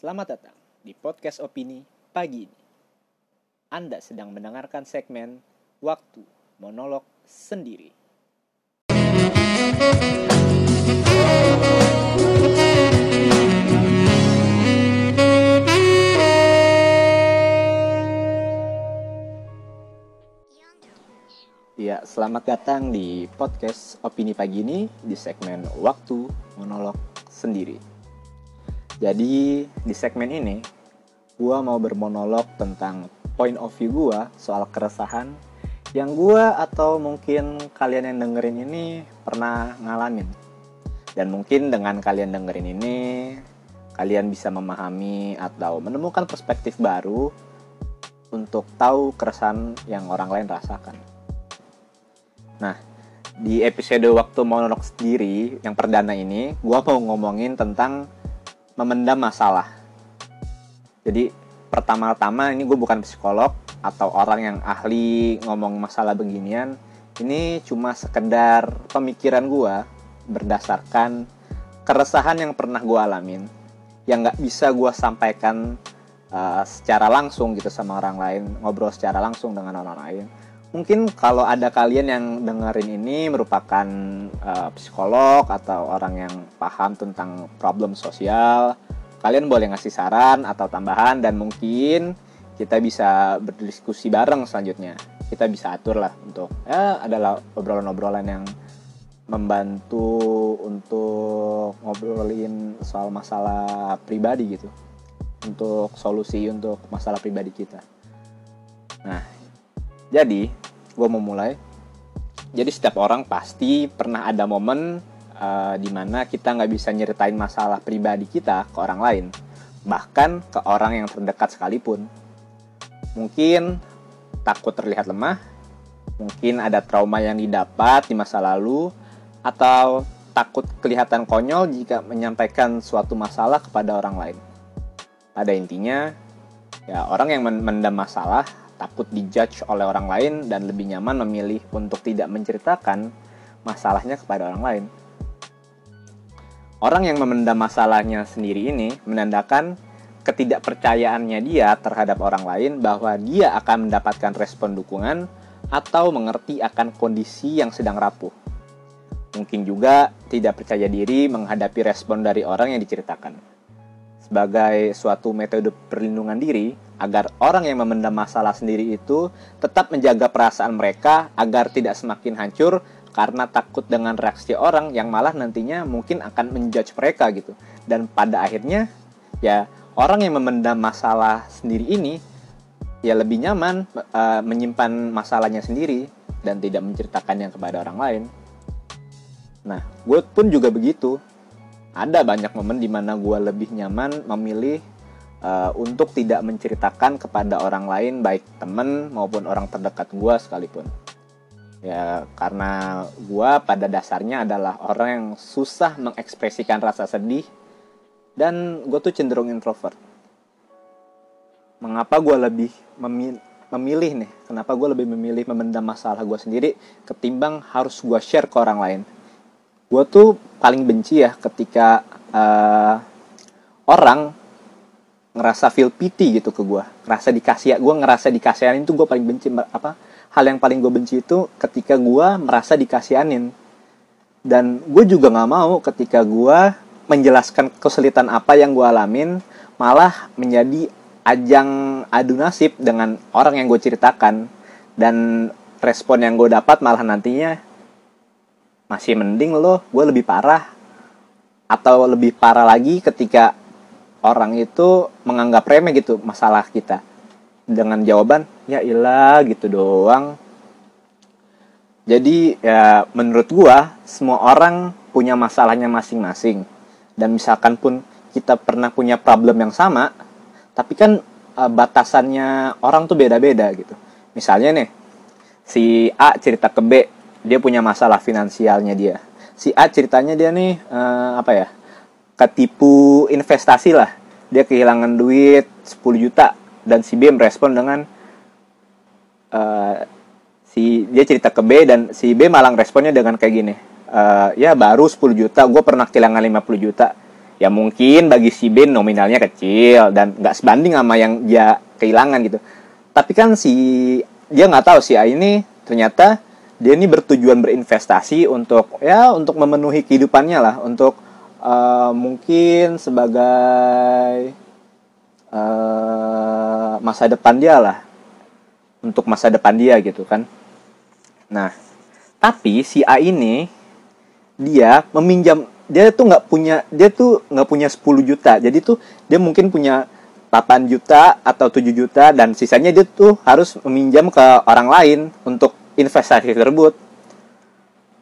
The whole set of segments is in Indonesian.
Selamat datang di podcast opini pagi ini. Anda sedang mendengarkan segmen Waktu Monolog Sendiri. Ya, selamat datang di podcast opini pagi ini di segmen Waktu Monolog Sendiri. Jadi di segmen ini gue mau bermonolog tentang point of view gue soal keresahan yang gue atau mungkin kalian yang dengerin ini pernah ngalamin. Dan mungkin dengan kalian dengerin ini kalian bisa memahami atau menemukan perspektif baru untuk tahu keresahan yang orang lain rasakan. Nah, di episode waktu monolog sendiri yang perdana ini, gue mau ngomongin tentang memendam masalah. Jadi pertama-tama ini gue bukan psikolog atau orang yang ahli ngomong masalah beginian. Ini cuma sekedar pemikiran gue berdasarkan keresahan yang pernah gue alamin yang nggak bisa gue sampaikan uh, secara langsung gitu sama orang lain ngobrol secara langsung dengan orang lain mungkin kalau ada kalian yang dengerin ini merupakan uh, psikolog atau orang yang paham tentang problem sosial, kalian boleh ngasih saran atau tambahan dan mungkin kita bisa berdiskusi bareng selanjutnya. Kita bisa atur lah untuk ya adalah obrolan-obrolan yang membantu untuk ngobrolin soal masalah pribadi gitu. Untuk solusi untuk masalah pribadi kita. Nah, jadi, gue mau mulai. Jadi setiap orang pasti pernah ada momen uh, di mana kita nggak bisa nyeritain masalah pribadi kita ke orang lain, bahkan ke orang yang terdekat sekalipun. Mungkin takut terlihat lemah, mungkin ada trauma yang didapat di masa lalu, atau takut kelihatan konyol jika menyampaikan suatu masalah kepada orang lain. Pada intinya, ya orang yang mendam masalah takut dijudge oleh orang lain dan lebih nyaman memilih untuk tidak menceritakan masalahnya kepada orang lain. Orang yang memendam masalahnya sendiri ini menandakan ketidakpercayaannya dia terhadap orang lain bahwa dia akan mendapatkan respon dukungan atau mengerti akan kondisi yang sedang rapuh. Mungkin juga tidak percaya diri menghadapi respon dari orang yang diceritakan. Sebagai suatu metode perlindungan diri, agar orang yang memendam masalah sendiri itu tetap menjaga perasaan mereka agar tidak semakin hancur karena takut dengan reaksi orang yang malah nantinya mungkin akan menjudge mereka gitu. Dan pada akhirnya ya orang yang memendam masalah sendiri ini ya lebih nyaman uh, menyimpan masalahnya sendiri dan tidak menceritakannya kepada orang lain. Nah, gue pun juga begitu. Ada banyak momen di mana gue lebih nyaman memilih uh, untuk tidak menceritakan kepada orang lain baik temen maupun orang terdekat gue sekalipun. Ya karena gue pada dasarnya adalah orang yang susah mengekspresikan rasa sedih dan gue tuh cenderung introvert. Mengapa gue lebih memilih memilih nih kenapa gue lebih memilih memendam masalah gue sendiri ketimbang harus gue share ke orang lain? Gue tuh paling benci ya ketika uh, orang ngerasa feel pity gitu ke gue ngerasa dikasih gue ngerasa dikasihanin tuh gue paling benci apa hal yang paling gue benci itu ketika gue merasa dikasihanin. Dan gue juga nggak mau ketika gue menjelaskan kesulitan apa yang gue alamin malah menjadi ajang adu nasib dengan orang yang gue ceritakan. Dan respon yang gue dapat malah nantinya masih mending loh gue lebih parah atau lebih parah lagi ketika orang itu menganggap remeh gitu masalah kita. Dengan jawaban ya ilah gitu doang. Jadi ya menurut gua semua orang punya masalahnya masing-masing. Dan misalkan pun kita pernah punya problem yang sama tapi kan e, batasannya orang tuh beda-beda gitu. Misalnya nih si A cerita ke B dia punya masalah finansialnya dia. Si A ceritanya dia nih e, apa ya ketipu investasi lah. Dia kehilangan duit 10 juta dan si B merespon dengan uh, si dia cerita ke B dan si B malah responnya dengan kayak gini uh, ya baru 10 juta gue pernah kehilangan 50 juta. Ya mungkin bagi si B nominalnya kecil dan nggak sebanding sama yang dia kehilangan gitu. Tapi kan si dia nggak tahu si A ini ternyata dia ini bertujuan berinvestasi untuk ya untuk memenuhi kehidupannya lah untuk uh, mungkin sebagai uh, masa depan dia lah. Untuk masa depan dia gitu kan. Nah tapi si A ini dia meminjam dia tuh nggak punya dia tuh nggak punya 10 juta. Jadi tuh dia mungkin punya 8 juta atau 7 juta dan sisanya dia tuh harus meminjam ke orang lain untuk investasi tersebut.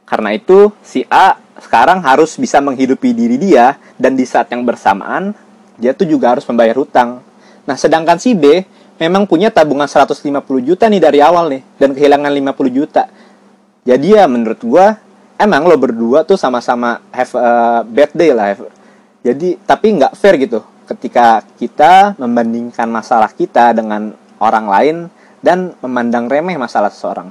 Karena itu si A sekarang harus bisa menghidupi diri dia dan di saat yang bersamaan dia tuh juga harus membayar hutang. Nah sedangkan si B memang punya tabungan 150 juta nih dari awal nih dan kehilangan 50 juta. Jadi ya menurut gua emang lo berdua tuh sama-sama have a bad day lah jadi tapi nggak fair gitu ketika kita membandingkan masalah kita dengan orang lain dan memandang remeh masalah seseorang.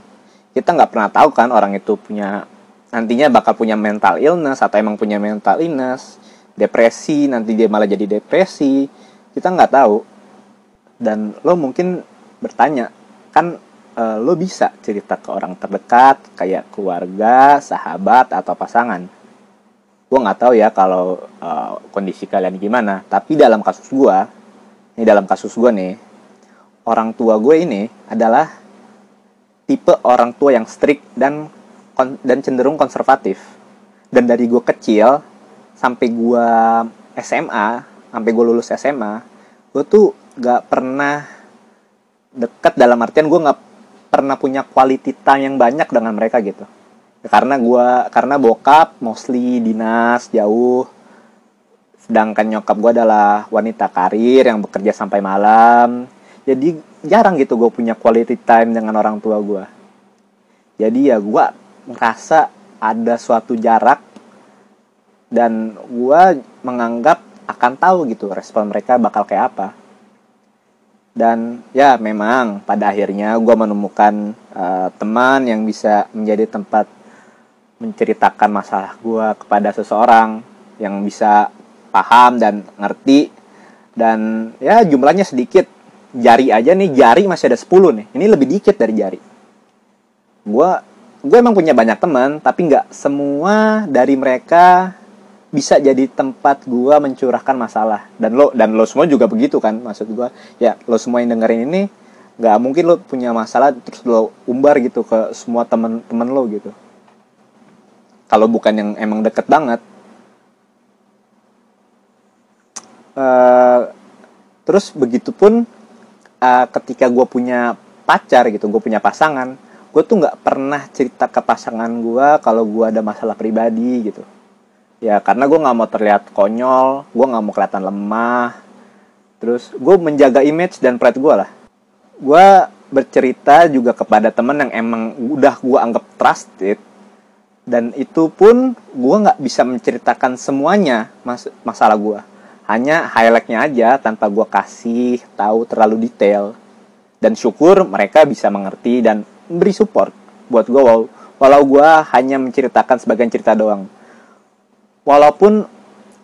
Kita nggak pernah tahu kan orang itu punya nantinya bakal punya mental illness atau emang punya mental illness depresi nanti dia malah jadi depresi kita nggak tahu dan lo mungkin bertanya kan uh, lo bisa cerita ke orang terdekat kayak keluarga, sahabat atau pasangan. Gue nggak tahu ya kalau uh, kondisi kalian gimana. Tapi dalam kasus gue, ini dalam kasus gue nih, orang tua gue ini adalah tipe orang tua yang strict dan dan cenderung konservatif. Dan dari gue kecil sampai gue SMA, sampai gue lulus SMA, gue tuh gak pernah deket dalam artian gue nggak pernah punya quality time yang banyak dengan mereka gitu. Karena gue karena bokap mostly dinas jauh. Sedangkan nyokap gue adalah wanita karir yang bekerja sampai malam. Jadi jarang gitu gue punya quality time dengan orang tua gue jadi ya gue merasa ada suatu jarak dan gue menganggap akan tahu gitu respon mereka bakal kayak apa. Dan ya memang pada akhirnya gue menemukan uh, teman yang bisa menjadi tempat menceritakan masalah gue kepada seseorang yang bisa paham dan ngerti. Dan ya jumlahnya sedikit. Jari aja nih jari masih ada 10 nih. Ini lebih dikit dari jari. Gue gue emang punya banyak teman tapi nggak semua dari mereka bisa jadi tempat gua mencurahkan masalah. Dan lo dan lo semua juga begitu kan maksud gua. Ya lo semua yang dengerin ini nggak mungkin lo punya masalah terus lo umbar gitu ke semua temen-temen lo gitu. Kalau bukan yang emang deket banget. Uh, terus begitupun uh, ketika gue punya pacar gitu gue punya pasangan gue tuh nggak pernah cerita ke pasangan gue kalau gue ada masalah pribadi gitu. Ya karena gue nggak mau terlihat konyol gue nggak mau kelihatan lemah. Terus gue menjaga image dan pride gue lah. Gue bercerita juga kepada temen yang emang udah gue anggap trusted. Dan itu pun gue nggak bisa menceritakan semuanya mas masalah gue hanya highlightnya aja tanpa gue kasih tahu terlalu detail. Dan syukur mereka bisa mengerti dan beri support buat gue walau, walau gue hanya menceritakan sebagian cerita doang. Walaupun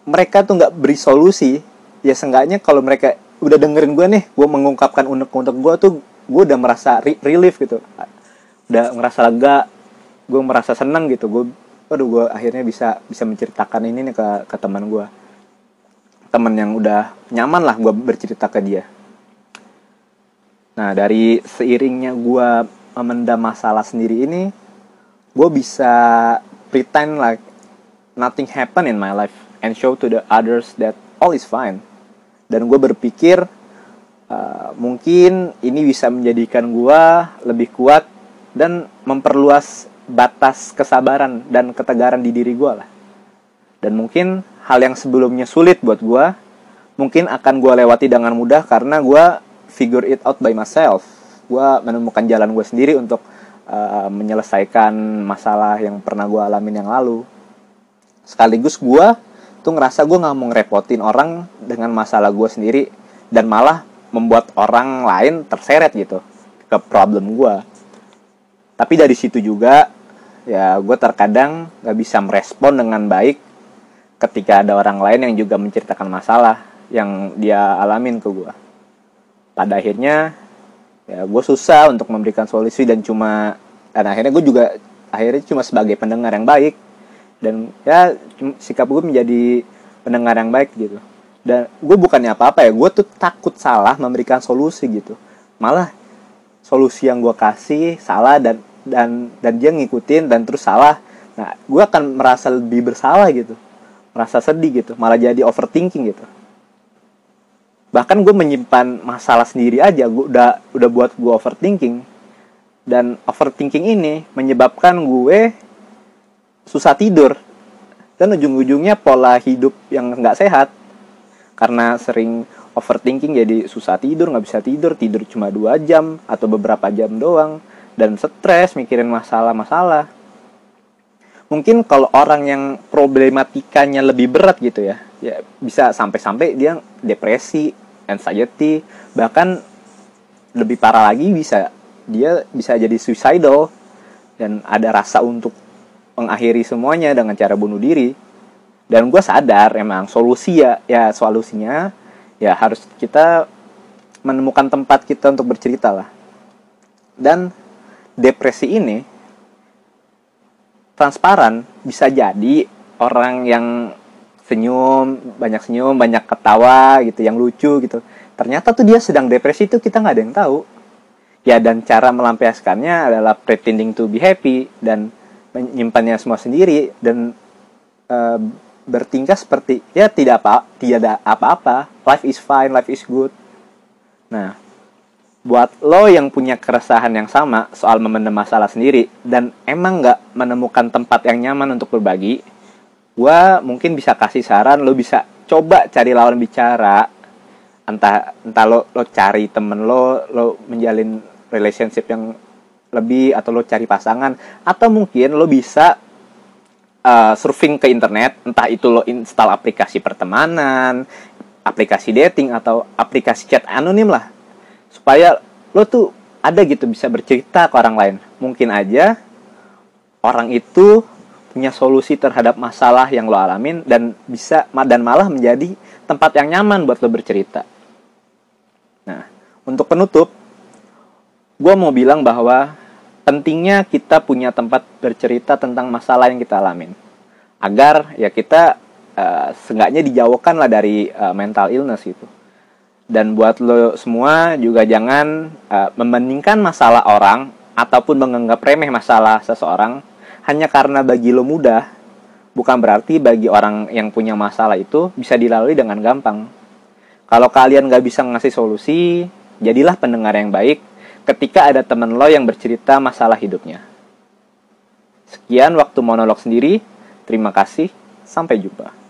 mereka tuh nggak beri solusi ya seenggaknya kalau mereka udah dengerin gue nih gue mengungkapkan unek-unek gue tuh gue udah merasa re relief gitu. Udah merasa lega gue merasa senang gitu. Gue aduh gue akhirnya bisa bisa menceritakan ini nih ke ke teman gue teman yang udah nyaman lah gue bercerita ke dia. Nah dari seiringnya gue memendam masalah sendiri ini gue bisa pretend like nothing happen in my life and show to the others that all is fine. Dan gue berpikir uh, mungkin ini bisa menjadikan gue lebih kuat dan memperluas batas kesabaran dan ketegaran di diri gue lah. Dan mungkin hal yang sebelumnya sulit buat gue, mungkin akan gue lewati dengan mudah karena gue figure it out by myself. Gue menemukan jalan gue sendiri untuk uh, menyelesaikan masalah yang pernah gue alamin yang lalu. Sekaligus gue tuh ngerasa gue nggak mau ngerepotin orang dengan masalah gue sendiri dan malah membuat orang lain terseret gitu ke problem gue tapi dari situ juga ya gue terkadang nggak bisa merespon dengan baik ketika ada orang lain yang juga menceritakan masalah yang dia alamin ke gue pada akhirnya ya gue susah untuk memberikan solusi dan cuma dan akhirnya gue juga akhirnya cuma sebagai pendengar yang baik. Dan ya sikap gue menjadi pendengar yang baik gitu. Dan gue bukannya apa-apa ya gue tuh takut salah memberikan solusi gitu. Malah solusi yang gue kasih salah dan dan dan dia ngikutin dan terus salah. Nah gue akan merasa lebih bersalah gitu. Merasa sedih gitu malah jadi overthinking gitu bahkan gue menyimpan masalah sendiri aja gue udah udah buat gue overthinking. Dan overthinking ini menyebabkan gue susah tidur. Dan ujung-ujungnya pola hidup yang nggak sehat. Karena sering overthinking jadi susah tidur nggak bisa tidur. Tidur cuma dua jam atau beberapa jam doang. Dan stres mikirin masalah-masalah. Mungkin kalau orang yang problematikanya lebih berat gitu ya ya bisa sampai-sampai dia depresi anxiety bahkan lebih parah lagi bisa dia bisa jadi suicidal dan ada rasa untuk mengakhiri semuanya dengan cara bunuh diri. Dan gue sadar emang solusi ya ya solusinya ya harus kita menemukan tempat kita untuk bercerita lah. Dan depresi ini transparan bisa jadi orang yang senyum, banyak senyum, banyak ketawa gitu, yang lucu gitu. Ternyata tuh dia sedang depresi itu kita nggak ada yang tahu. Ya dan cara melampiaskannya adalah pretending to be happy dan menyimpannya semua sendiri dan e, bertingkah seperti ya tidak apa tidak apa-apa. Life is fine, life is good. Nah, buat lo yang punya keresahan yang sama soal memendam masalah sendiri dan emang nggak menemukan tempat yang nyaman untuk berbagi, gue mungkin bisa kasih saran lo bisa coba cari lawan bicara. Entah entah lo lo cari temen lo lo menjalin relationship yang lebih atau lo cari pasangan. Atau mungkin lo bisa uh, surfing ke internet entah itu lo install aplikasi pertemanan aplikasi dating atau aplikasi chat anonim lah. Supaya lo tuh ada gitu bisa bercerita ke orang lain. Mungkin aja orang itu punya solusi terhadap masalah yang lo alamin dan bisa dan malah menjadi tempat yang nyaman buat lo bercerita. Nah, untuk penutup, gue mau bilang bahwa pentingnya kita punya tempat bercerita tentang masalah yang kita alamin, agar ya kita uh, seenggaknya dijauhkan lah dari uh, mental illness itu. Dan buat lo semua juga jangan uh, membandingkan masalah orang ataupun menganggap remeh masalah seseorang hanya karena bagi lo mudah, bukan berarti bagi orang yang punya masalah itu bisa dilalui dengan gampang. Kalau kalian gak bisa ngasih solusi, jadilah pendengar yang baik ketika ada temen lo yang bercerita masalah hidupnya. Sekian waktu monolog sendiri. Terima kasih. Sampai jumpa.